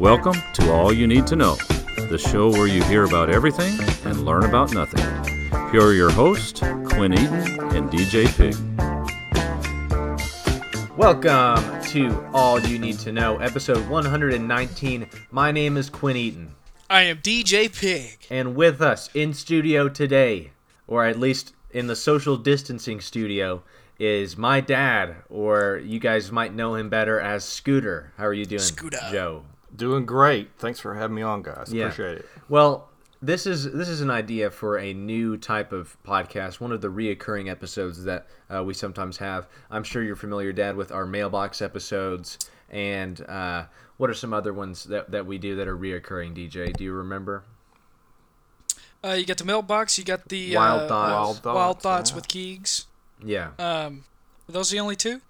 Welcome to All You Need to Know, the show where you hear about everything and learn about nothing. Here are your hosts, Quinn Eaton and DJ Pig. Welcome to All You Need to Know, episode 119. My name is Quinn Eaton, I am DJ Pig. and with us in studio today, or at least in the social distancing studio, is my dad, or you guys might know him better as Scooter. How are you doing, Scooter. Joe? Doing great. Thanks for having me on, guys. Yeah. Appreciate it. Well, this is this is an idea for a new type of podcast, one of the reoccurring episodes that uh, we sometimes have. I'm sure you're familiar, Dad, with our mailbox episodes, and uh, what are some other ones that, that we do that are reoccurring? DJ, do you remember? Uh, you got the mailbox. You got the Wild uh, Thoughts. Wild Thoughts, Wild Thoughts yeah. with Keegs. Yeah, Um, are those the only two?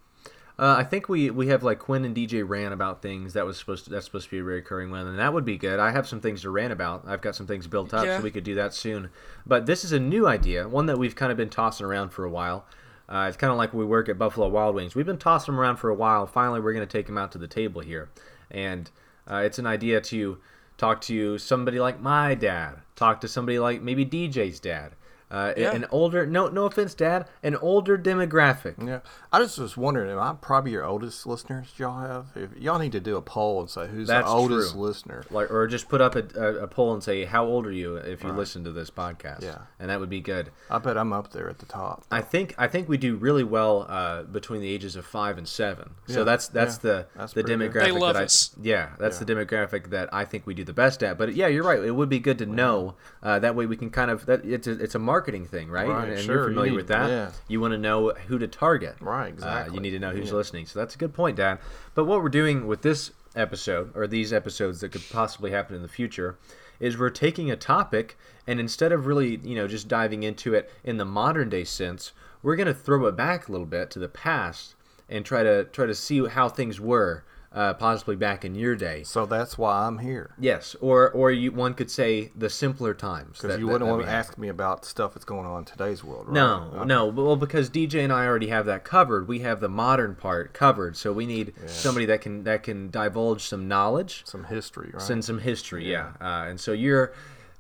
Uh, I think we we have like Quinn and DJ ran about things that was supposed to that's supposed to be a reoccurring one, and that would be good. I have some things to rant about. I've got some things built up, Yeah. so we could do that soon. But this is a new idea, one that we've kind of been tossing around for a while. Uh, it's kind of like we work at Buffalo Wild Wings. We've been tossing them around for a while. Finally, we're going to take them out to the table here, and uh, it's an idea to talk to somebody like my dad, talk to somebody like maybe DJ's dad, uh, Yeah. an older no no offense, dad, an older demographic. Yeah. I just was wondering, am I probably your oldest listeners y'all have? If y'all need to do a poll and say who's That's the oldest true. listener. like or just put up a, a, a poll and say how old are you if you listen to this podcast Yeah. and that would be good I bet I'm up there at the top. i think i think we do really well uh, between the ages of five and seven so that's that's yeah. the That's the pretty good. demographic They love that us. i yeah that's Yeah. the demographic that i think we do the best at but yeah you're right it would be good to know uh, that way we can kind of that it's a, it's a marketing thing right, Right, and, and sure, you're you familiar need- with that yeah. you want to know who to target Right, uh, exactly. you need to know who's Yeah. listening. So that's a good point, Dad. But what we're doing with this episode, or these episodes that could possibly happen in the future, is we're taking a topic and instead of really, you know, just diving into it in the modern day sense, we're going to throw it back a little bit to the past and try to try to see how things were uh, possibly back in your day. So that's why I'm here. Yes, or or you, one could say the simpler times. Because you wouldn't that want to ask me about stuff that's going on in today's world, right? No, Okay. no, well, because DJ and I already have that covered. We have the modern part covered, so we need somebody that can that can divulge some knowledge, Some history, right? and some history. Yeah, Uh, and so you're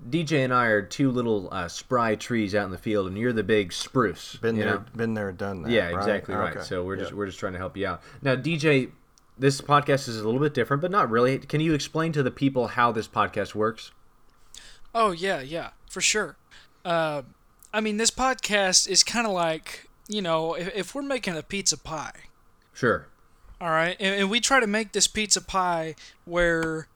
DJ and I are two little uh, spry trees out in the field, and you're the big spruce. been there, know? been there, done that. Yeah, right? exactly right. Okay. So we're just we're just trying to help you out. Now, DJ, this podcast is a little bit different, but not really. Can you explain to the people how this podcast works? Oh yeah, yeah, for sure. Uh, I mean, this podcast is kind of like you know, if, if we're making a pizza pie, Sure. all right, and, and we try to make this pizza pie where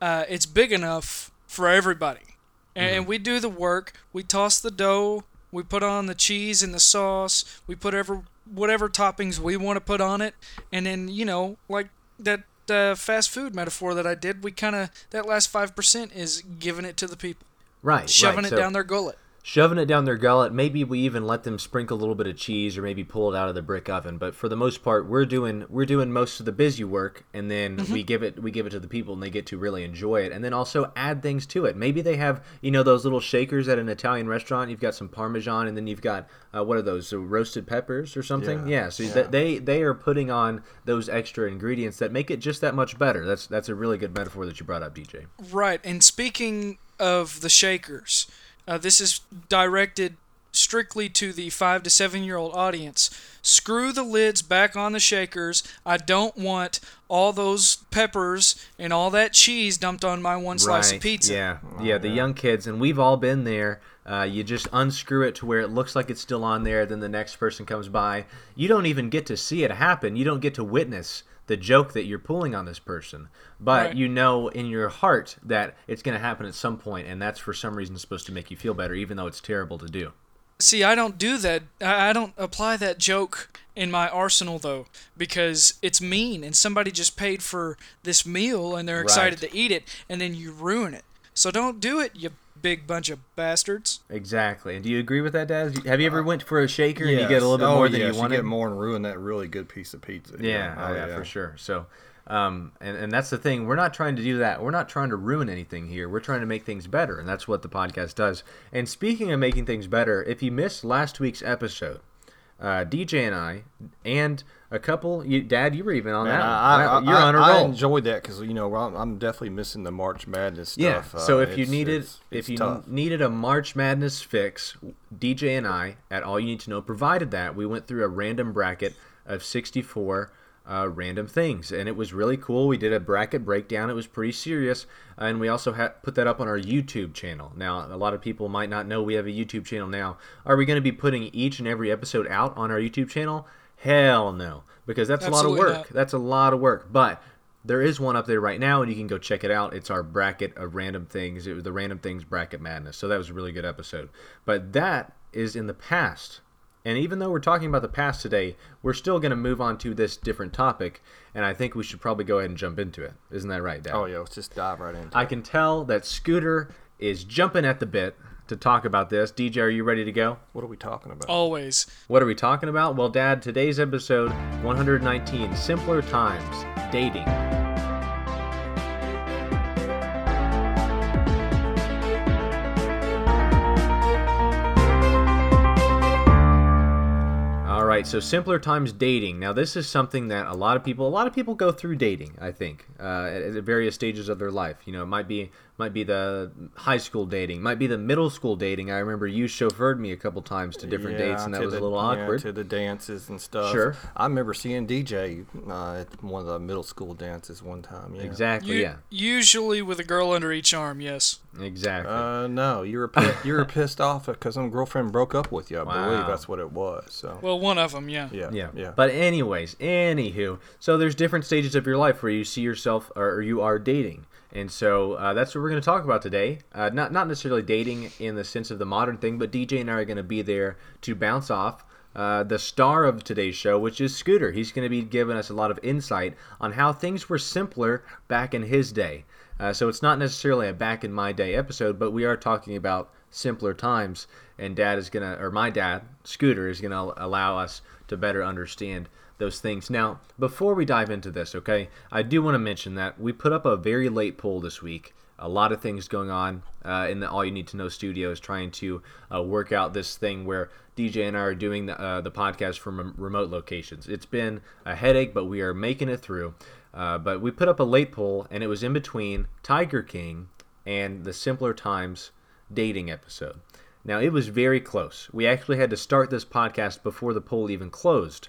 uh, it's big enough for everybody, and, and we do the work. We toss the dough. We put on the cheese and the sauce. We put ever whatever toppings we want to put on it, and then you know, like that uh, fast food metaphor that I did, we kind of that last five percent is giving it to the people, Right. shoving right. it So- down their gullet. Shoving it down their gullet. Maybe we even let them sprinkle a little bit of cheese or maybe pull it out of the brick oven. But for the most part, we're doing we're doing most of the busy work, and then Mm-hmm. we give it we give it to the people, and they get to really enjoy it. And then also add things to it. Maybe they have you know those little shakers at an Italian restaurant. You've got some Parmesan, and then you've got uh, what are those? So roasted peppers or something? Yeah. Yeah, so yeah. th- they they are putting on those extra ingredients that make it just that much better. That's that's a really good metaphor that you brought up, DJ. Right, and speaking of the shakers, uh, this is directed strictly to the five to seven year old audience. Screw the lids back on the shakers. I don't want all those peppers and all that cheese dumped on my one slice of pizza. Yeah, yeah, the young kids, and we've all been there. Uh, you just unscrew it to where it looks like it's still on there. Then the next person comes by. You don't even get to see it happen. You don't get to witness the joke that you're pulling on this person. But Right. you know in your heart that it's going to happen at some point, and that's for some reason supposed to make you feel better, even though it's terrible to do. See, I don't do that. I don't apply that joke in my arsenal though, because it's mean, and somebody just paid for this meal and they're excited Right. to eat it, and then you ruin it. So don't do it, you big bunch of bastards. Exactly. And do you agree with that, Dad? Have you ever went for a shaker and you get a little bit Oh, more than yes, you wanted? You get more and ruin that really good piece of pizza. Yeah, oh, yeah, for sure. So, um, and, and that's the thing. We're not trying to do that. We're not trying to ruin anything here. We're trying to make things better, and that's what the podcast does. And speaking of making things better, if you missed last week's episode, uh, DJ and I, and a couple. You, Dad, you were even on Man, that. I. I, You're I, on a roll. I enjoyed that because you know I'm, I'm definitely missing the March Madness stuff. Yeah. So Uh, if you needed it's- if it's you tough. needed a March Madness fix, DJ and I at All You Need to Know provided that. We went through a random bracket of 64 uh, random things, and it was really cool. We did a bracket breakdown. It was pretty serious, and we also had put that up on our YouTube channel. Now, a lot of people might not know we have a YouTube channel now. Are we going to be putting each and every episode out on our YouTube channel? Hell no, because that's a lot of work. not. That's a lot of work, but there is one up there right now, and you can go check it out. It's our bracket of random things. It was the random things bracket madness. So that was a really good episode. But that is in the past. And even though we're talking about the past today, we're still going to move on to this different topic. And I think we should probably go ahead and jump into it. Isn't that right, Dad? oh yeah, let's just dive right into I it. can tell that Scooter is jumping at the bit to talk about this. DJ, are you ready to go? What are we talking about? Always. What are we talking about? Well, Dad, today's episode 119 Simpler Times Dating. Right, so simpler times dating. Now, this is something that a lot of people, a lot of people go through dating. I think uh, at, at various stages of their life. You know, it might be might be the high school dating, might be the middle school dating. I remember you chauffeured me a couple times to different dates, and that was the- a little yeah, awkward. to the dances and stuff. Sure. I remember seeing DJ uh, at one of the middle school dances one time. Yeah. Exactly. U- yeah. Usually with a girl under each arm, yes. Exactly. Uh, no, you were pi- you were pissed off because some girlfriend broke up with you. I believe that's what it was. So Well, one of them, yeah. yeah, yeah. yeah. But anyways, anywho, so there's different stages of your life where you see yourself or you are dating. And so uh, that's what we're going to talk about today. Uh, not not necessarily dating in the sense of the modern thing, but DJ and I are going to be there to bounce off uh, the star of today's show, which is Scooter. He's going to be giving us a lot of insight on how things were simpler back in his day. Uh, so it's not necessarily a back in my day episode, but we are talking about simpler times. And Dad is gonna, or my dad, Scooter, is gonna allow us to better understand those things. Now, before we dive into this, okay, I do want to mention that we put up a very late poll this week. A lot of things going on uh, in the All You Need to Know studios, trying to uh, work out this thing where DJ and I are doing the, uh, the podcast from remote locations. It's been a headache, but we are making it through. Uh, but we put up a late poll, and it was in between Tiger King and the Simpler Times dating episode. Now, it was very close. We actually had to start this podcast before the poll even closed.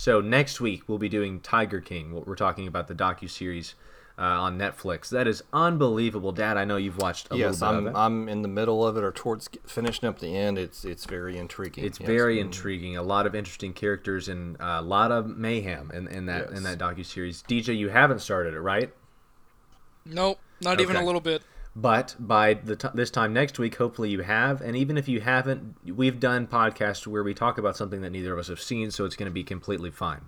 So next week we'll be doing Tiger King. We're talking about the docu series uh, on Netflix. That is unbelievable, Dad. I know you've watched a yes, little bit I'm of it. I'm in the middle of it or towards finishing up the end. It's it's very intriguing. It's yes. very Mm. intriguing. A lot of interesting characters and a lot of mayhem in, in that in that docu series. DJ, you haven't started it, right? Nope, not even a little bit. But by the t- this time next week, hopefully you have. And even if you haven't, we've done podcasts where we talk about something that neither of us have seen, so it's going to be completely fine.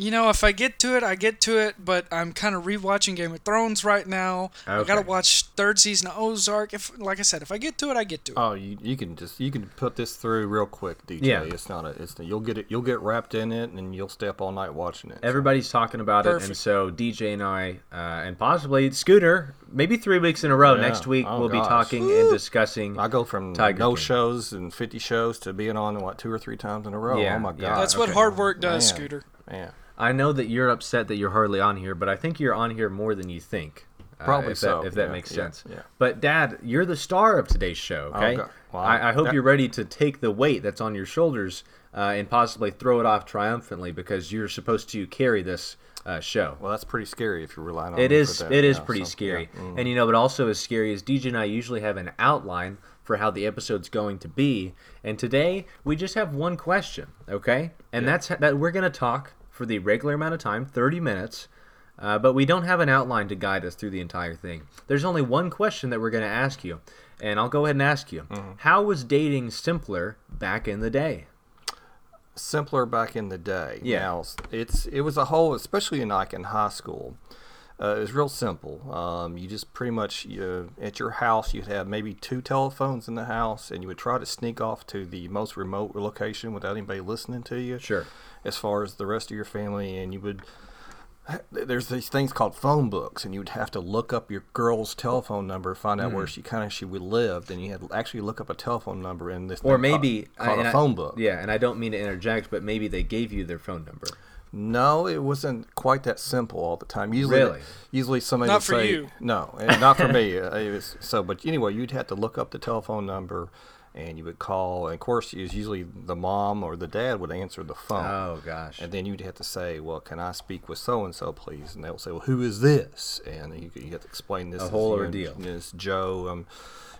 You know, if I get to it, I get to it, but I'm kind of rewatching Game of Thrones right now. I Okay. gotta watch third season of Ozark. If, like I said, if I get to it, I get to it. Oh, you, you can just you can put this through real quick, DJ. Yeah. It's not a it's you'll get it you'll get wrapped in it and you'll stay up all night watching it. Everybody's talking about it, and so DJ and I, uh, and possibly Scooter, maybe three weeks in a row. Yeah. Next week Oh, we'll be gosh. talking and discussing. I go from Tiger no King. shows and 50 shows to being on what two or three times in a row. Yeah, oh my yeah. god. That's what hard work does, Man. Scooter. Man. I know that you're upset that you're hardly on here, but I think you're on here more than you think. uh, Probably if so, That, if that yeah, makes yeah, sense. yeah. But Dad, you're the star of today's show. Okay. God. Wow. I, I hope That- you're ready to take the weight that's on your shoulders uh, and possibly throw it off triumphantly because you're supposed to carry this uh, show. Well, that's pretty scary if you're relying on It is. It is yeah, pretty so, scary. yeah. Mm. And you know, but also as scary as DJ and I usually have an outline for how the episode's going to be. And today we just have one question, okay? And that's that we're going to talk for the regular amount of time, 30 minutes. Uh, but we don't have an outline to guide us through the entire thing. There's only one question that we're going to ask you, and I'll go ahead and ask you: Mm-hmm. How was dating simpler back in the day? simpler back in the day. Yeah. Now, it's it was a whole, especially in like in high school. Uh, it was real simple. Um, you just pretty much you, at your house you'd have maybe two telephones in the house, and you would try to sneak off to the most remote location without anybody listening to you. Sure. As far as the rest of your family, and you would there's these things called phone books, and you'd have to look up your girl's telephone number, find out where Mm. she kind of she would lived, and you had to actually look up a telephone number in this. Or thing called- maybe called, and a I- phone book. Yeah, and I don't mean to interject, but maybe they gave you their phone number. No, it wasn't quite that simple all the time. Usually, Really? usually somebody Not would for say you. no, not for me. Uh, It was, so, but anyway, you'd have to look up the telephone number, and you would call. And of course, it was usually the mom or the dad would answer the phone. Oh gosh. And then you'd have to say, "Well, can I speak with so and so, please?" And they'll say, "Well, who is this?" And you, you have to explain this. A whole ordeal. This Joe. Um,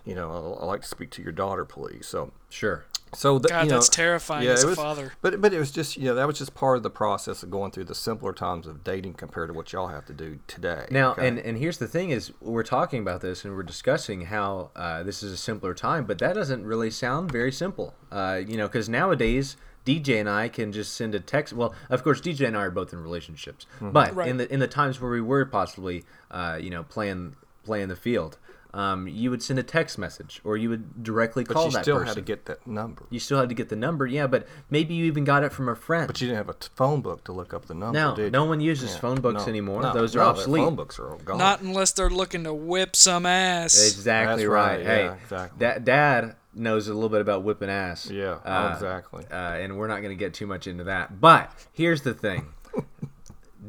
you know, I- I'd like to speak to your daughter, please. So, Sure. so the, God, you know, that's terrifying yeah, as it a was- father. But but it was just you know that was just part of the process of going through the simpler times of dating compared to what y'all have to do today. Now, okay? and and here's the thing: is we're talking about this and we're discussing how uh, this is a simpler time, but that doesn't really sound very simple. Uh, you know, because nowadays DJ and I can just send a text. Well, of course, DJ and I are both in relationships, Mm-hmm. but Right. in the in the times where we were possibly, uh, you know, playing playing the field, um, you would send a text message or you would directly but call you that still person. had to get that number. you still had to get the number, yeah, but maybe you even got it from a friend. But you didn't have a t- phone book to look up the number. no, did no you? one uses Yeah, phone books no, anymore. no, Those are no, obsolete. Phone books are all gone. Not unless they're looking to whip some ass. Exactly That's right. right, Hey, yeah, exactly. da- Dad knows a little bit about whipping ass. Yeah, Uh, exactly. Uh, and we're not going to get too much into that. But here's the thing,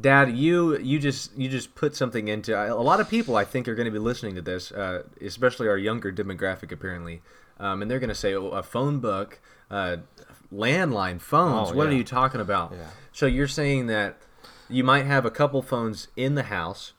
Dad, you you just you just put something into a lot of people. I think are going to be listening to this, uh, especially our younger demographic, apparently, um, and they're going to say, "Oh, a phone book, uh, landline phones. Oh, what are you talking about?" Yeah. So you're saying that you might have a couple phones in the house.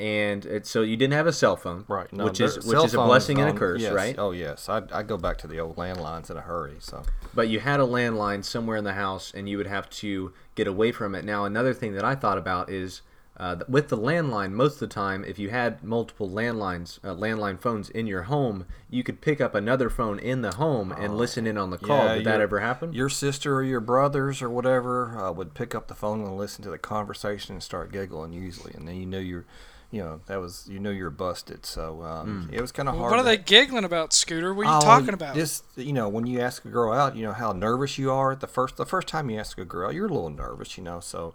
And it, so you didn't have a cell phone, Right. No, which is which is a blessing and a curse, yes. right? Oh yes, I I go back to the old landlines in a hurry. So But you had a landline somewhere in the house, and you would have to get away from it. Now, another thing that I thought about is uh, with the landline. Most of the time, if you had multiple landlines, uh, landline phones in your home, you could pick up another phone in the home and listen in on the call. Yeah, Did that ever happen? Your sister or your brothers or whatever uh, would pick up the phone and listen to the conversation and start giggling usually, and then you knew you're, you know, that was you knew you're busted. So um, it was kind of hard. what are to- they giggling about, Scooter? What are you Oh, talking about? Just you know, when you ask a girl out, you know how nervous you are at the first the first time you ask a girl, you're a little nervous, you know. So,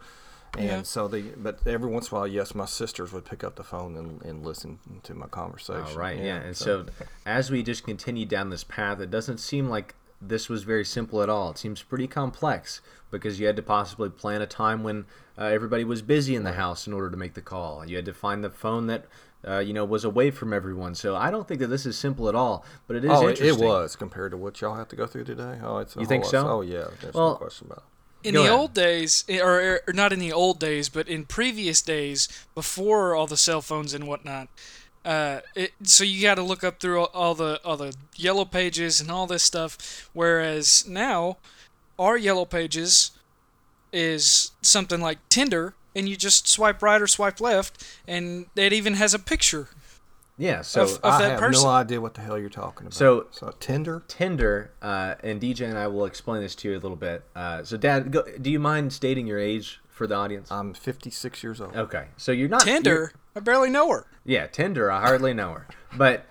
and Yeah. so they, but every once in a while, yes, my sisters would pick up the phone and, and listen to my conversation. All right, yeah. And so, as we just continue down this path, it doesn't seem like this was very simple at all. It seems pretty complex because you had to possibly plan a time when uh, everybody was busy in the house in order to make the call. You had to find the phone that uh, you know was away from everyone. So I don't think that this is simple at all, but it is oh, it, interesting. it was compared to what y'all have to go through today. Oh, it's a You think whole so? lot- Oh yeah, there's Well, no question about it. in Go the ahead. old days, eh, or, or not in the old days, but in previous days, before all the cell phones and whatnot, uh, it, so you got to look up through all, all the all the yellow pages and all this stuff. Whereas now, our yellow pages is something like Tinder, and you just swipe right or swipe left, and it even has a picture. Yeah. So Of- of I that have person. no idea what the hell you're talking about. So- so Tinder. Tinder uh, and DJ and I will explain this to you a little bit. Uh, so, Dad, go, do you mind stating your age for the audience? I'm 56 years old. Okay, so you're not you're- Tinder, I barely know her. Yeah, Tinder. I hardly know her, but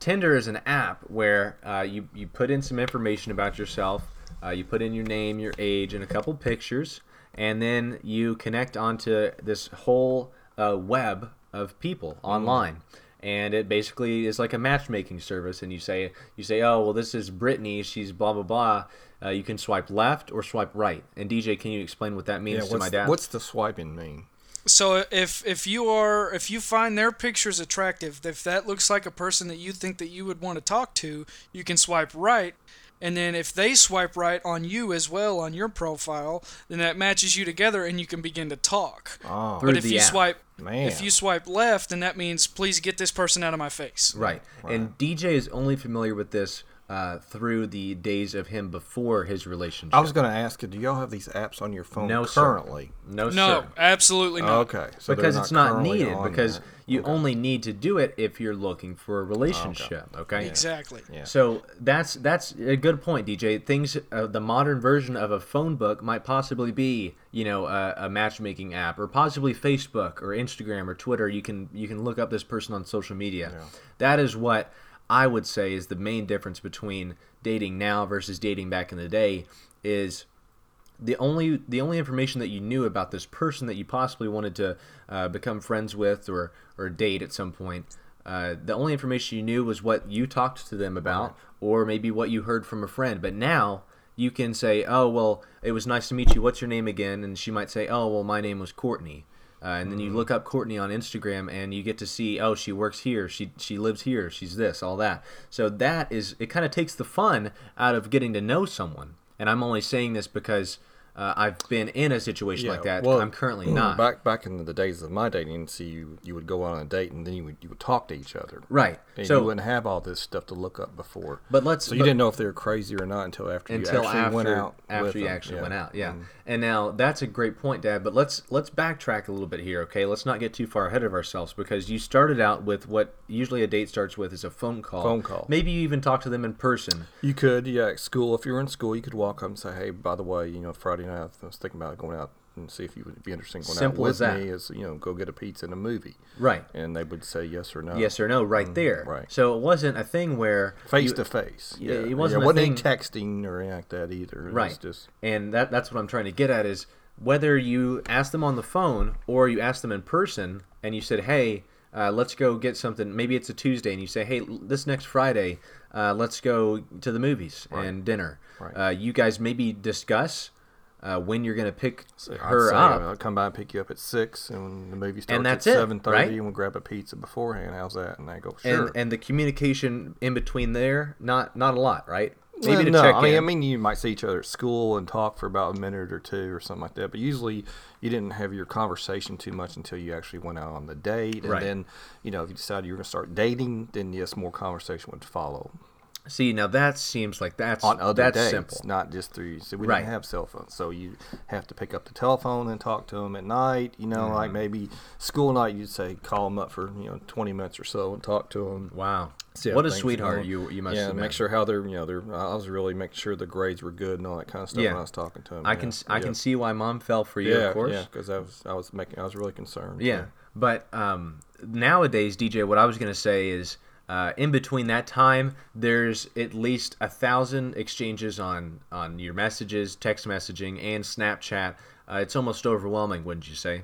Tinder is an app where uh, you you put in some information about yourself. Uh, you put in your name, your age, and a couple pictures, and then you connect onto this whole uh, web of people online. And it basically is like a matchmaking service. And you say you say, oh well, this is Brittany. She's blah blah blah. Uh, you can swipe left or swipe right. And DJ, can you explain what that means Yeah, to my dad? what's the swiping mean? So if if you are if you find their pictures attractive, if that looks like a person that you think that you would want to talk to, you can swipe right. And then if they swipe right on you as well on your profile, then that matches you together and you can begin to talk. Oh, But if the you app. swipe Man. if you swipe left, then that means please get this person out of my face. Right. And DJ is only familiar with this uh, through the days of him before his relationship. I was going to ask you, do y'all have these apps on your phone No, sir. currently? no, No, sir. absolutely not. Okay, so they're because it's not needed. on Because there. you only need to do it if you're looking for a relationship. Okay. Exactly. Yeah. So that's that's a good point, DJ. Things, uh, the modern version of a phone book might possibly be, you know, a, a matchmaking app, or possibly Facebook or Instagram or Twitter. You can you can look up this person on social media. That is what I would say is the main difference between dating now versus dating back in the day. Is the only the only information that you knew about this person that you possibly wanted to uh, become friends with or or date at some point. Uh, the only information you knew was what you talked to them about, or maybe what you heard from a friend. But now you can say, "Oh, well, it was nice to meet you. What's your name again?" And she might say, "Oh, well, my name was Courtney." Uh, and then you look up Courtney on Instagram, and you get to see, oh, she works here, she she lives here, she's this, all that. So that is, it kind of takes the fun out of getting to know someone. And I'm only saying this because uh, I've been in a situation like that. Well, I'm currently not. Back back in the days of my dating, see, you you would go on a date and then you would you would talk to each other. Right. And So- you wouldn't have all this stuff to look up before. But let's- So you but- didn't know if they were crazy or not until after until you actually after went out. after you them. actually Yeah. went out yeah Mm. and now that's a great point dad but let's let's backtrack a little bit here okay let's not get too far ahead of ourselves because you started out with what usually a date starts with is a phone call Phone call. maybe you even talk to them in person You could, yeah. At school, if you were in school, you could walk up and say, "Hey, by the way, you know, Friday I was thinking about going out and see if you would be interested in going Simple out as with that. me. Is you know, go get a pizza and a movie." right And they would say yes or no. yes or no right there Mm, right. so it wasn't a thing where Face you- to face. Yeah, Yeah, it wasn't a wasn't texting or anything like that either. It Right. Was just and that that's what I'm trying to get at is whether you ask them on the phone or you ask them in person and you said, "Hey, uh, let's go get something." Maybe it's a Tuesday, and you say, "Hey, this next Friday, uh, let's go to the movies and dinner." Right. Uh, you guys maybe discuss uh, when you're going to pick So her up. I'll come by and pick you up at six, and the movie starts at seven thirty, right? and we'll grab a pizza beforehand. How's that? And they go, sure. and and the communication in between there, not not a lot, right? Maybe to no, check I mean, in. I mean, you might see each other at school and talk for about a minute or two or something like that. But usually, you didn't have your conversation too much until you actually went out on the date, and Right. then, you know, if you decided you were going to start dating, then yes, more conversation would follow See, now that seems like that's on other that's dates, simple. not just through. So we Right. didn't have cell phones, so you have to pick up the telephone and talk to them at night. You know, Mm-hmm. like maybe school night, you'd say call them up for you know twenty minutes or so and talk to them. Wow, See what a sweetheart you you must yeah, have been. make sure how they're you know they're. I was really making sure the grades were good and all that kind of stuff Yeah. when I was talking to them. I yeah. can I yeah. can see why mom fell for you, yeah, of course. yeah, because I was I was making I was really concerned. Yeah, so. but um, nowadays, DJ, what I was gonna say is, uh, in between that time, there's at least a thousand exchanges on on your messages, text messaging, and Snapchat. Uh, it's almost overwhelming, wouldn't you say?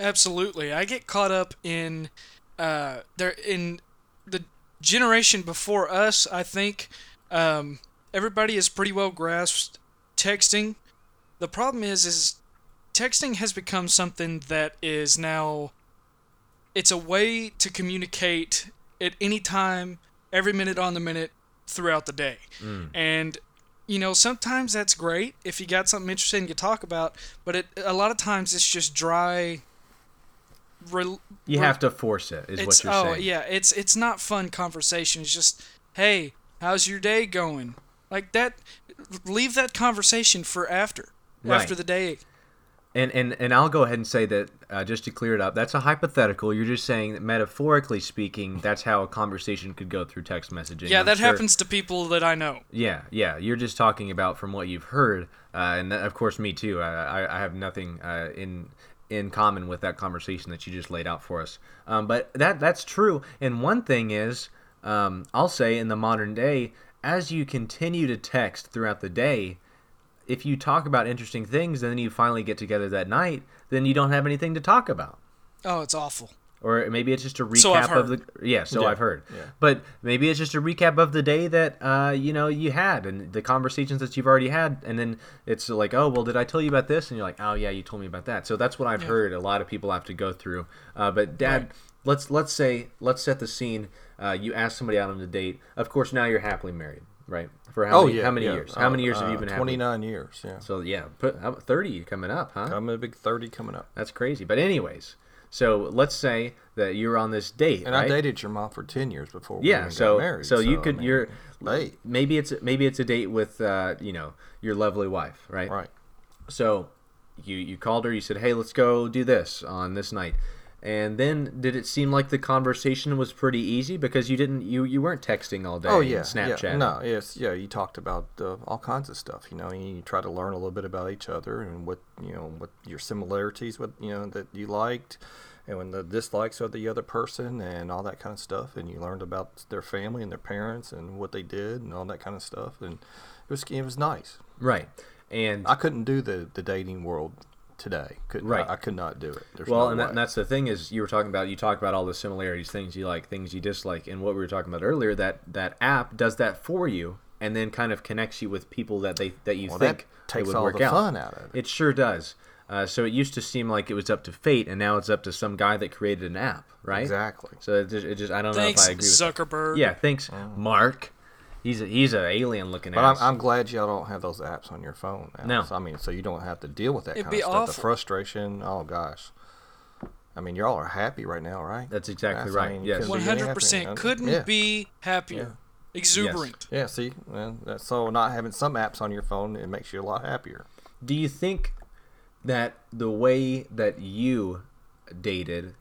Absolutely. I get caught up in uh there in the generation before us, I think um everybody is pretty well grasped texting. The problem is is texting has become something that is now it's a way to communicate at any time, every minute on the minute throughout the day. Mm. And you know, sometimes that's great if you got something interesting to talk about, but it a lot of times it's just dry. Rel- You rel- have to force it, is what you're oh saying. yeah, it's it's not fun conversation. It's just hey, how's your day going? Like that. Leave that conversation for after Right. after the day. And and and I'll go ahead and say that uh, just to clear it up, that's a hypothetical. You're just saying that metaphorically speaking, that's how a conversation could go through text messaging. Yeah, I'm that sure- happens to people that I know. Yeah, yeah. You're just talking about from what you've heard, uh, and that, of course, me too. I, I, I have nothing uh, in in common with that conversation that you just laid out for us. Um, but that that's true. And one thing is, um, I'll say in the modern day, as you continue to text throughout the day, if you talk about interesting things, and then you finally get together that night, then you don't have anything to talk about. Oh, it's awful. or maybe it's just a recap So of the yeah so Yeah, i've heard. Yeah. but maybe it's just a recap of the day that uh, you know you had and the conversations that you've already had and then it's like oh well did i tell you about this? And you're like oh yeah you told me about that. So that's what i've heard a lot of people have to go through. Uh, but dad Right. let's let's say let's set the scene. Uh, you ask somebody out on a date. Of course now you're happily married right for how Oh many, yeah. how many yeah. years how many Uh, years have you uh, been Twenty nine years. Yeah. so yeah put 30 coming up huh I'm a big thirty coming up. that's crazy but anyways so let's say that you're on this date And right? I dated your mom for ten years before we Yeah, even so got married. so you I could mean, you're late. maybe it's maybe it's a date with uh, you know your lovely wife, right? right. So you you called her, you said, "Hey, let's go do this on this night." And then did it seem like the conversation was pretty easy because you didn't you you weren't texting all day Oh yeah, Snapchat. yeah. No, yes, yeah. You talked about uh, all kinds of stuff. You know, you try to learn a little bit about each other and what you know, what your similarities, what you know that you liked, and when the dislikes of the other person, and all that kind of stuff. And you learned about their family and their parents and what they did and all that kind of stuff. And it was it was nice. Right. And I couldn't do the the dating world today. Could Right. I, I could not do it. There's well, no and, that, and that's the thing is you were talking about you talked about all the similarities, things you like, things you dislike, and what we were talking about earlier. That that app does that for you, and then kind of connects you with people that they that you well, think that it takes would all work the out. fun out of it. It sure does. Uh, so it used to seem like it was up to fate, and now it's up to some guy that created an app, right? Exactly. So it just, it just I don't Thanks, know if I agree. With Zuckerberg. Yeah, thanks, Mark. He's a, he's an alien looking But I'm. I'm glad y'all don't have those apps on your phone now. No. So, I mean, so you don't have to deal with that It'd kind be of stuff. The frustration. Oh gosh. I mean, y'all are happy right now, right? That's exactly That's- I right, mean, yes. couldn't One be any hundred happier. percent couldn't yeah. be happier. Exuberant. Yeah. See, well, so not having some apps on your phone it makes you a lot happier. Do you think that the way that you dated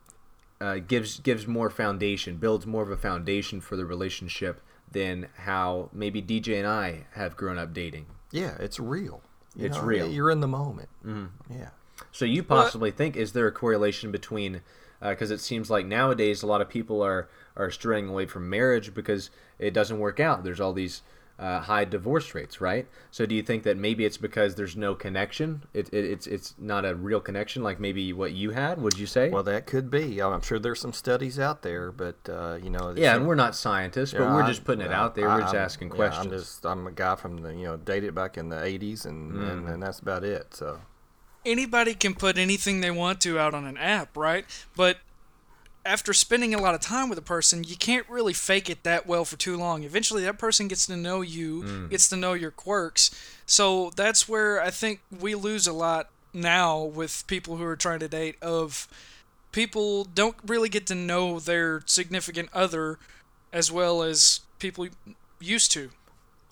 uh, gives gives more foundation, builds more of a foundation for the relationship than how maybe DJ and I have grown up dating? Yeah, it's real. You It's know, real. You're in the moment. Mm-hmm. Yeah. So you possibly think is there a correlation between because it seems like nowadays a lot of people are are straying away from marriage because it doesn't work out. There's all these uh, high divorce rates, right? So do you think that maybe it's because there's no connection? It, it, it's it's not a real connection like maybe what you had. Would you say? Well, that could be. I'm sure there's some studies out there, but uh, you know. yeah, some- and we're not scientists, but Yeah, we're I- just putting it yeah, out there. I- We're just I'm- asking yeah, questions. I'm just I'm a guy from the you know dated back in the 80s, and, Mm. and and that's about it. So anybody can put anything they want to out on an app, right? But after spending a lot of time with a person, you can't really fake it that well for too long. Eventually, that person gets to know you, Mm. gets to know your quirks. So that's where I think we lose a lot now with people who are trying to date. Of people don't really get to know their significant other as well as people used to.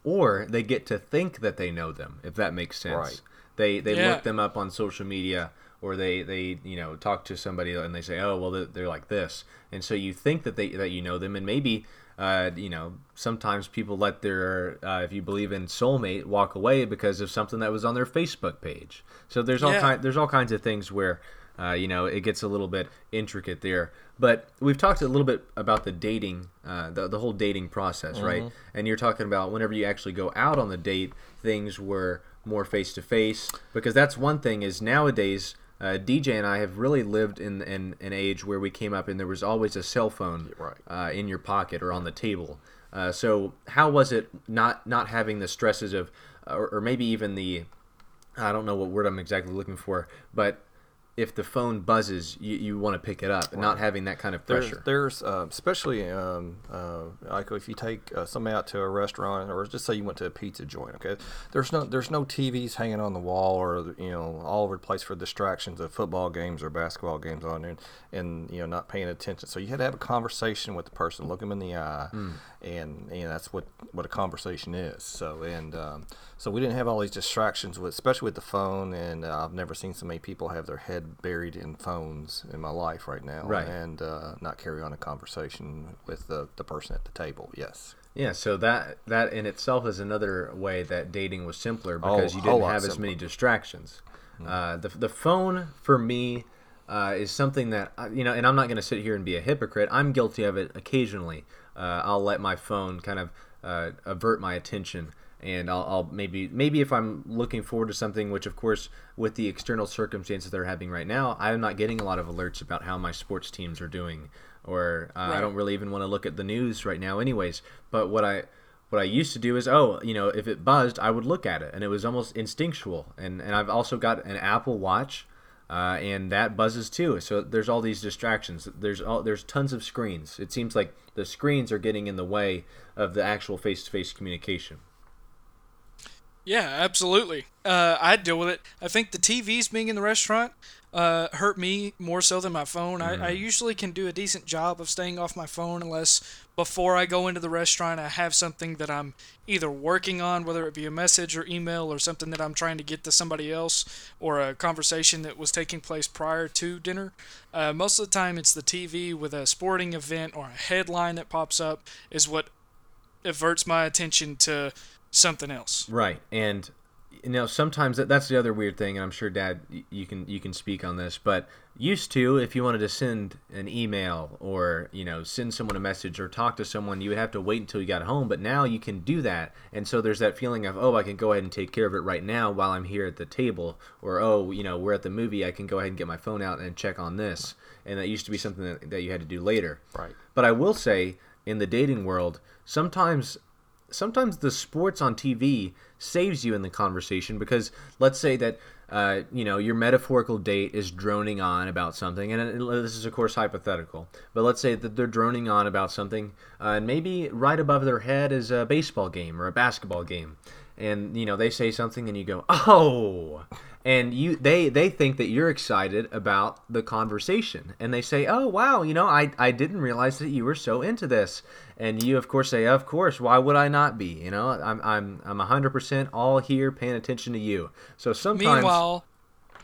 or they get to think that they know them, if that makes sense. Right. They they Yeah. look them up on social media, or they they you know talk to somebody and they say, oh well they're, they're like this, and so you think that they that you know them, and maybe. Uh, you know, sometimes people let their, uh, if you believe in soulmate, walk away because of something that was on their Facebook page. So there's all Yeah. kind, there's all kinds of things where, uh, you know, it gets a little bit intricate there. But we've talked a little bit about the dating, uh, the, the whole dating process, right? And you're talking about whenever you actually go out on the date, things were more face to face. Because that's one thing is nowadays, uh, DJ and I have really lived in, in an age where we came up and there was always a cell phone Right. uh, in your pocket or on the table. Uh, so how was it not not having the stresses of, or, or maybe even the I don't know what word I'm exactly looking for, but if the phone buzzes, you, you want to pick it up, and not having that kind of there's pressure. there's uh, especially um, uh, like if you take uh, somebody out to a restaurant or just say you went to a pizza joint. Okay, there's no there's no TVs hanging on the wall or you know all over the place for distractions of football games or basketball games on there, and, and you know not paying attention. So you had to have a conversation with the person, look them in the eye, and know that's what what a conversation is. So and um, so we didn't have all these distractions with, especially with the phone. And uh, I've never seen so many people have their head buried in phones in my life right now, Right. And uh, not carry on a conversation with the the person at the table. Yes. yeah, so that that in itself is another way that dating was simpler Oh, because you didn't have as simpler. many distractions. Uh, the the phone for me uh, is something that you know, and I'm not going to sit here and be a hypocrite. I'm guilty of it occasionally. Uh, I'll let my phone kind of uh, avert my attention, and I'll, I'll maybe maybe if I'm looking forward to something, which of course with the external circumstances they're having right now, I'm not getting a lot of alerts about how my sports teams are doing, or uh, I don't really even want to look at the news right now, anyways. But what I what I used to do is, oh, you know, if it buzzed, I would look at it, and it was almost instinctual. And and I've also got an Apple Watch, uh, and that buzzes too. So there's all these distractions. There's all there's tons of screens. It seems like the screens are getting in the way of the actual face-to-face communication. Yeah, absolutely. Uh, I deal with it. I think the TVs being in the restaurant uh, hurt me more so than my phone. I, I usually can do a decent job of staying off my phone unless before I go into the restaurant I have something that I'm either working on, whether it be a message or email or something that I'm trying to get to somebody else or a conversation that was taking place prior to dinner. Uh, most of the time it's the TV with a sporting event or a headline that pops up is what averts my attention to something else. Right. And you know sometimes that, that's the other weird thing and i'm sure dad you can you can speak on this but used to if you wanted to send an email or you know send someone a message or talk to someone you would have to wait until you got home but now you can do that and so there's that feeling of oh i can go ahead and take care of it right now while i'm here at the table or oh you know we're at the movie i can go ahead and get my phone out and check on this and that used to be something that, that you had to do later Right. but i will say in the dating world sometimes sometimes the sports on TV saves you in the conversation because let's say that uh, you know your metaphorical date is droning on about something, and this is of course hypothetical. But let's say that they're droning on about something, uh, and maybe right above their head is a baseball game or a basketball game, and you know they say something, and you go, "Oh," and you they they think that you're excited about the conversation, and they say, "Oh wow, you know I I didn't realize that you were so into this," and you of course say, "Of course, why would I not be?" You know, I'm I'm I'm 100% all here paying attention to you. So sometimes Meanwhile,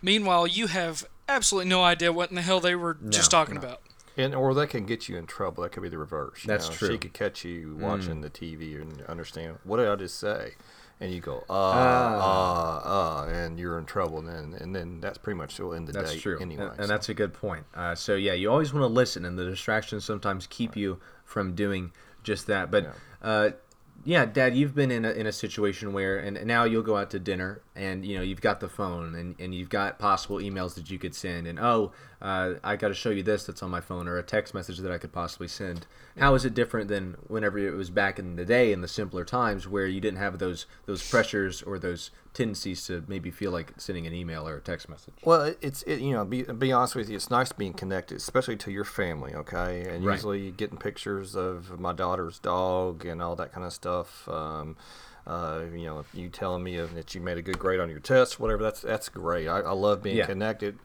meanwhile, you have absolutely no idea what in the hell they were just talking no. about. And or that can get you in trouble. That could be the reverse. That's know. true. She could catch you watching Mm. the TV and understand what did I just say, and you go uh Ah. uh uh, and you're in trouble. Then and then that's pretty much will end the day. That's date true, anyway. and, so. and that's a good point. Uh, so yeah, you always want to listen, and the distractions sometimes keep you from doing just that. But Yeah. uh, yeah, Dad, you've been in a, in a situation where, and now you'll go out to dinner, and you know you've got the phone, and, and you've got possible emails that you could send, and oh, uh, I got to show you this that's on my phone, or a text message that I could possibly send. How is it different than whenever it was back in the day, in the simpler times, where you didn't have those those pressures or those tendencies to maybe feel like sending an email or a text message? Well, it's it, you know, be be honest with you, it's nice being connected, especially to your family, okay? And Right. usually getting pictures of my daughter's dog and all that kind of stuff. Um, uh, you know, you telling me that you made a good grade on your test, whatever. That's that's great. I, I love being Yeah. connected.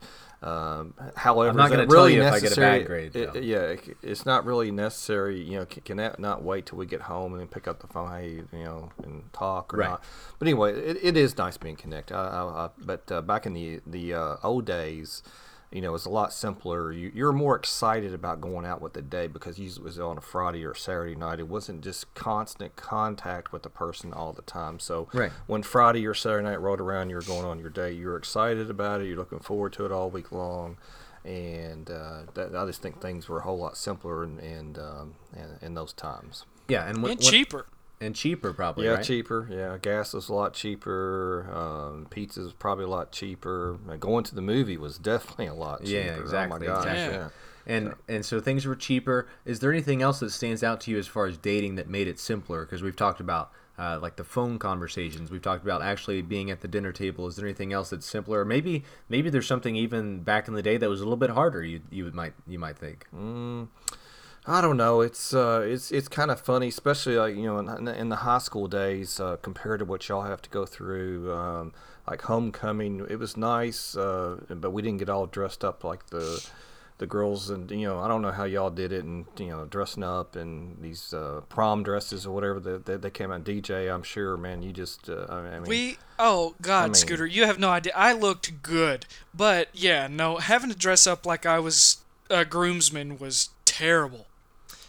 Um, however, I'm not gonna tell really you if I get a necessary? bad grade, It- though. yeah, it- it's not really necessary. You know, can, can that not wait till we get home and then pick up the phone, hey, you know, and talk or Right. not? But anyway, it, it is nice being connected. I, I, but uh, back in the the uh, old days, you know, it's a lot simpler. You, you're more excited about going out with the day because usually it was on a Friday or Saturday night. It wasn't just constant contact with the person all the time. So Right. when Friday or Saturday night rolled around, you were going on your day. You were excited about it. You're looking forward to it all week long. And uh, that, I just think things were a whole lot simpler in, in, um, in, in those times. Yeah, and, when, and when- cheaper. And cheaper probably. Yeah, right? cheaper. Yeah, gas was a lot cheaper. Um, pizza was probably a lot cheaper. Going to the movie was definitely a lot cheaper. Yeah, exactly, Oh my gosh, exactly. yeah. And and so things were cheaper. Is there anything else that stands out to you as far as dating that made it simpler? Because we've talked about uh, like the phone conversations. We've talked about actually being at the dinner table. Is there anything else that's simpler? Maybe maybe there's something even back in the day that was a little bit harder. You you might you might think. Mm. I don't know. It's uh, it's it's kind of funny, especially like you know in, in the- high school days uh, compared to what y'all have to go through. Um, like homecoming, it was nice, uh, but we didn't get all dressed up like the the girls and you know I don't know how y'all did it and you know dressing up and these uh, prom dresses or whatever that they, they came out. DJ, I'm sure, man, you just uh, I mean, We oh god, mean- Scooter, you have no idea. I looked good, but yeah, no, having to dress up like I was a groomsman was terrible.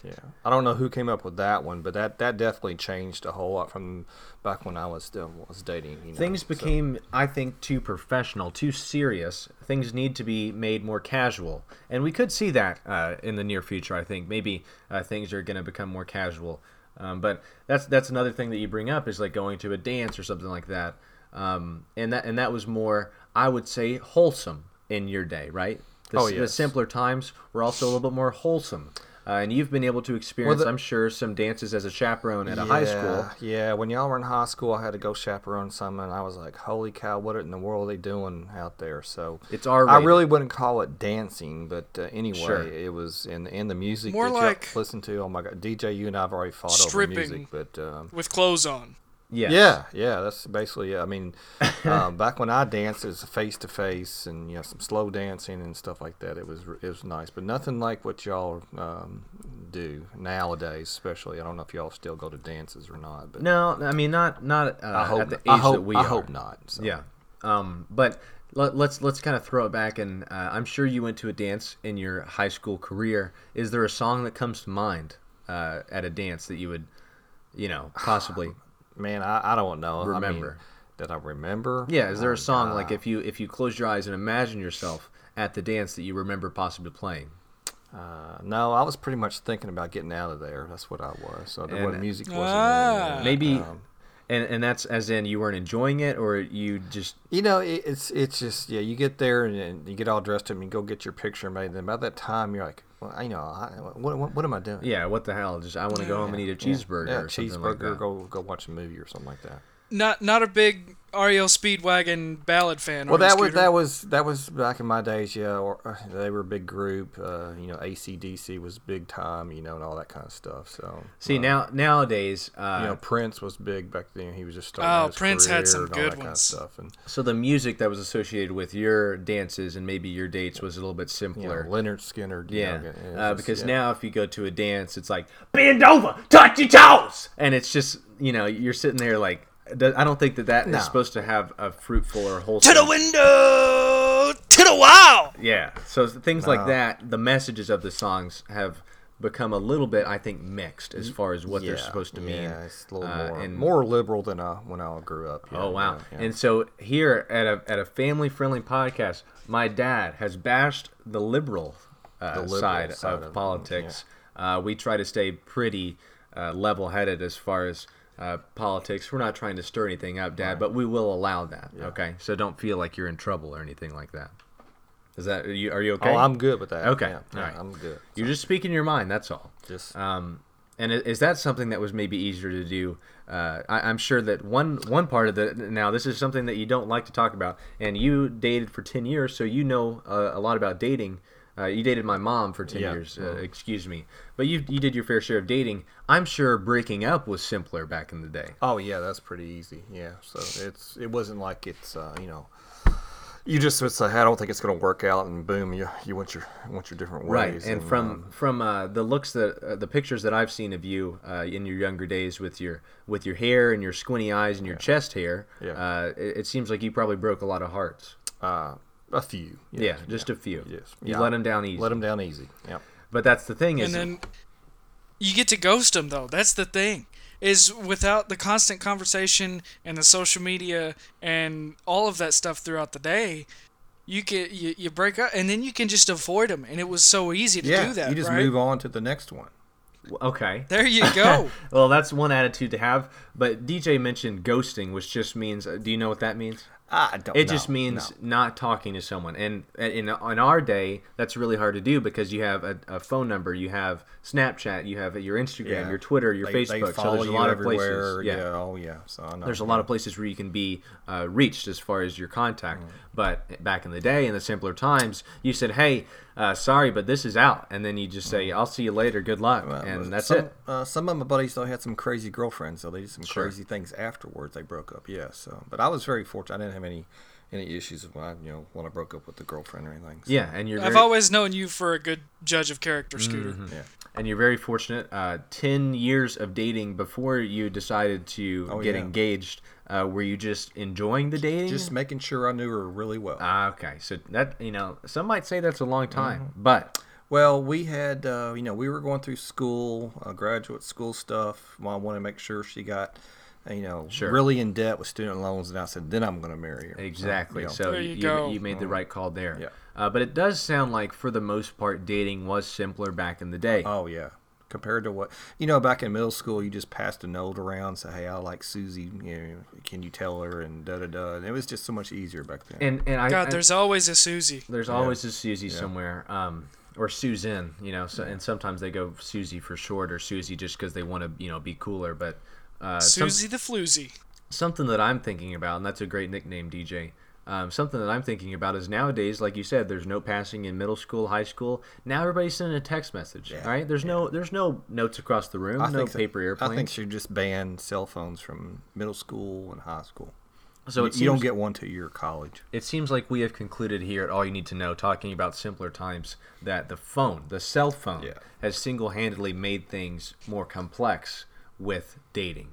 Yeah, I don't know who came up with that one, but that, that definitely changed a whole lot from back when I was still was dating. You know, Things so- became, I think, too professional, too serious. Things need to be made more casual, and we could see that uh, in the near future. I think maybe uh, things are going to become more casual. Um, but that's that's another thing that you bring up is like going to a dance or something like that. Um, and that and that was more, I would say, wholesome in your day, right? The, Oh, s- the simpler times were also a little bit more wholesome. Uh, and you've been able to experience, the- I'm sure, some dances as a chaperone at a high school. Yeah, when y'all were in high school, I had to go chaperone some, and I was like, "Holy cow, what in the world are they doing out there?" So It's our. I really wouldn't call it dancing, but uh, anyway, Sure. it was in in the music More that y'all like listen to. Oh my god, DJ, you and I've already fought stripping. over music, but um, with clothes on. Yes. Yeah, yeah, that's basically it. I mean, um, back when I danced, it was face to face and you know some slow dancing and stuff like that. It was it was nice, but nothing like what y'all um, do nowadays. Especially, I don't know if y'all still go to dances or not, but No, I mean not not uh, I hope at the age I hope that we I are. hope not. So. Yeah. Um, but let, let's let's kind of throw it back, and uh, I'm sure you went to a dance in your high school career. Is there a song that comes to mind uh, at a dance that you would, you know, possibly? man, I, I don't know. I mean, Remember. that I remember. Yeah, is there a song like if you if you close your eyes and imagine yourself at the dance that you remember possibly playing? Uh, no, I was pretty much thinking about getting out of there. That's what I was. So there And- wasn't music wasn't Ah. in it. Maybe, Um, and and that's as in you weren't enjoying it, or you just You know, it's it's just yeah. You get there and, and you get all dressed up and you go get your picture made. And then by that time, you're like, well, I- you know, I, what, what what am I doing? yeah, what the hell? Just I want to go home and eat a cheeseburger yeah, or something cheeseburger. like that. Go go watch a movie or something like that. Not not a big REO Speedwagon ballad fan. Well, are you, that was that was that was back in my days. Yeah, or, uh, they were a big group. Uh, you know, ACDC was big time. You know, and all that kind of stuff. So See uh, now nowadays, uh, you know, Prince was big back then. He was just starting Oh, his Prince had some and all good that kind of ones. stuff. And so the music that was associated with your dances and maybe your dates was a little bit you know, simpler. Lynyrd Skynyrd. you Yeah, know, it uh, just- because yeah. now if you go to a dance, it's like bend over, touch your toes, and it's just you know you're sitting there like th- I don't think that that is No. supposed to have a fruitful or wholesome. to the window, to the wow. Yeah, so things like that, the messages of the songs have become a little bit, I think, mixed as far as what they're supposed to mean. Yeah, it's a little Uh, more and- more liberal than I, when I grew up. yeah, Oh wow! yeah, yeah. And so here at a at a family friendly podcast, my dad has bashed the liberal, uh, The liberal side, side of, of it, politics. Uh, we try to stay pretty uh, level headed as far as uh, politics. We're not trying to stir anything up, Dad, but we will allow that. Okay, so don't feel like you're in trouble or anything like that. Is that are you? Are you okay? Oh, I'm good with that. Okay, yeah, yeah, alright. I'm good. You're just speaking your mind. That's all. Just Um, and is that something that was maybe easier to do? Uh, I, I'm sure that one one part of the now this is something that you don't like to talk about, and you dated for ten years, so you know uh, a lot about dating. Uh, you dated my mom for ten Yeah. years. Uh, excuse me, but you you did your fair share of dating. I'm sure breaking up was simpler back in the day. oh yeah, that's pretty easy. Yeah, so it's it wasn't like it's uh, you know. You just would say, "I don't think it's going to work out," and boom, you you went your went your different ways. Right, ways. and from um, from uh, the looks that uh, the pictures that I've seen of you uh, in your younger days with your with your hair and your squinty eyes and your chest hair, Yeah. uh, it, it seems like you probably broke a lot of hearts. A few, Yeah, yes, just a few. Yes, You yeah. let them down easy. let them down easy. Yeah, But that's the thing is, And then you get to ghost them though. That's the thing. Is without the constant conversation and the social media and all of that stuff throughout the day, you get you, you break up and then you can just avoid them. And it was so easy to yeah. do that. you just right? move on to the next one. okay. There you go. Well, that's one attitude to have. But DJ mentioned ghosting, which just means. Uh, do you know what that means? I don't. It just means no. not talking to someone, and in in our day, that's really hard to do because you have a, a phone number, you have Snapchat, you have your Instagram, Yeah. your Twitter, your They- Facebook. They so there's a lot of places. Yeah. Oh yeah. So I know. There's a lot of places where you can be uh, reached as far as your contact. Mm. But back in the day, in the simpler times, you said, "Hey, uh, sorry, but this is out," and then you just say, "I'll see you later. Good luck,". Well, and that's some, it. Uh, some of my buddies though had some crazy girlfriends, so they did some Sure. crazy things afterwards. They broke up, yeah. So, but I was very fortunate. I didn't have any any issues when I, you know, when I broke up with the girlfriend or anything. So, Yeah, and you're I've very, always known you for a good judge of character, Scooter. yeah. and you're very fortunate. Uh, Ten years of dating before you decided to Oh, get yeah. engaged. Uh, were you just enjoying the dating? Just making sure I knew her really well. Ah, okay. So that you know, some might say that's a long time, Mm-hmm. but Well, we had, uh, you know, we were going through school, uh, graduate school stuff. Mom wanted to make sure she got, uh, you know, Sure. really in debt with student loans, and I said, then I'm going to marry her. So, Exactly. you know, So you, you you, go. you made the right call there. Yeah. Uh, but it does sound like, for the most part, dating was simpler back in the day. Oh yeah. Compared to what you know, back in middle school, you just passed a note around, say, "Hey, I like Susie. You know, can you tell her?" And da da da. And it was just so much easier back then. and and I, God, I- there's always a Susie. there's always a Susie somewhere, um, or Susan. You know, so, and sometimes they go Susie for short, or Susie just because they want to, you know, be cooler. But uh, some- Susie the Floozy. something that I'm thinking about, and that's a great nickname, DJ. Um, something that I'm thinking about is nowadays, like you said, there's no passing in middle school, high school. Now everybody's sending a text message, Yeah, right? There's no, there's no notes across the room, I no paper airplanes. I think she just ban cell phones from middle school and high school. so. you, It you don't get one to you're college. It seems like we have concluded here at All You Need to Know, talking about simpler times, that the phone, the cell phone, Yeah. has single handedly made things more complex with dating.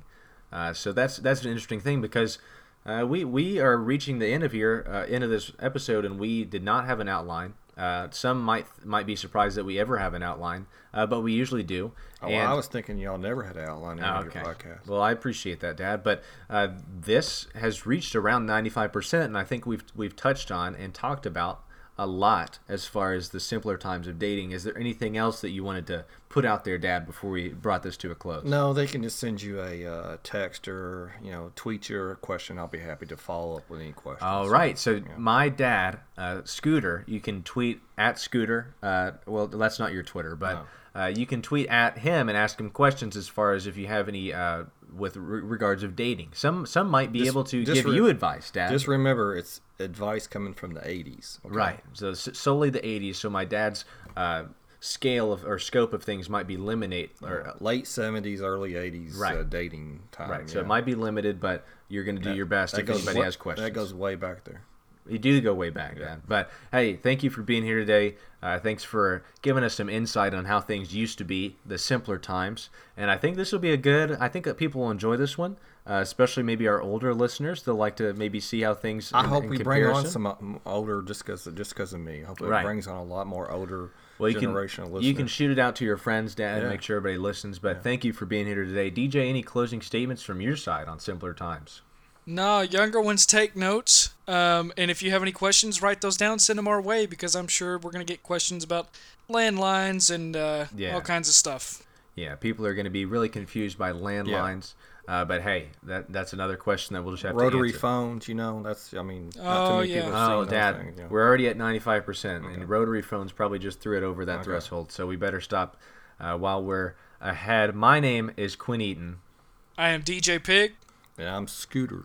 Uh, so that's that's an interesting thing because uh, we we are reaching the end of here, uh, end of this episode, and we did not have an outline. Uh, some might might be surprised that we ever have an outline, uh, but we usually do. Oh, well, I was thinking y'all never had an outline in Oh, your podcast. Well, I appreciate that, Dad. But uh, this has reached around 95%, and I think we've we've touched on and talked about a lot as far as the simpler times of dating. Is there anything else that you wanted to put out there, Dad, before we brought this to a close? No, they can just send you a uh, text or you know tweet your question. I'll be happy to follow up with any questions. All right. So my dad, uh, Scooter, you can tweet at Scooter. Uh, well, that's not your Twitter, but uh, you can tweet at him and ask him questions as far as if you have any uh, with re- regards of dating. Some some might be Just- able to give re- you advice, Dad. Just remember, it's advice coming from the '80s. okay? Right. So s- solely the 80s. So my dad's uh, scale of or scope of things might be limited or uh, Late '70s, early '80s Right. uh, dating time. right. So yeah. it might be limited, but you're going to do your best if anybody has questions. That goes way back there. You do go way back, Dan. But hey, thank you for being here today. Uh, thanks for giving us some insight on how things used to be, the simpler times. And I think this will be a good. I think that people will enjoy this one, uh, especially maybe our older listeners. They'll like to maybe see how things. I in- hope in we bring on some uh, older, just because just because of me. I hope it Right. brings on a lot more older Well, you can listeners. you can shoot it out to your friends, Dad, and make sure everybody listens. But thank you for being here today, DJ. Any closing statements from your side on simpler times? No, younger ones take notes. Um, and if you have any questions, write those down, send them our way because I'm sure we're going to get questions about landlines and uh, Yeah. all kinds of stuff. Yeah, people are going to be really confused by landlines. Uh, but hey, that that's another question that we'll just have rotary to answer. Rotary phones. You know, that's I mean, not Oh, too many yeah. people have Oh, Dad, things. you know. we're already at 95%, and rotary phones probably just threw it over that Okay. threshold, so we better stop uh, while we're ahead. My name is Quinn Eaton, I am DJ Pig. Yeah, I'm Scooter.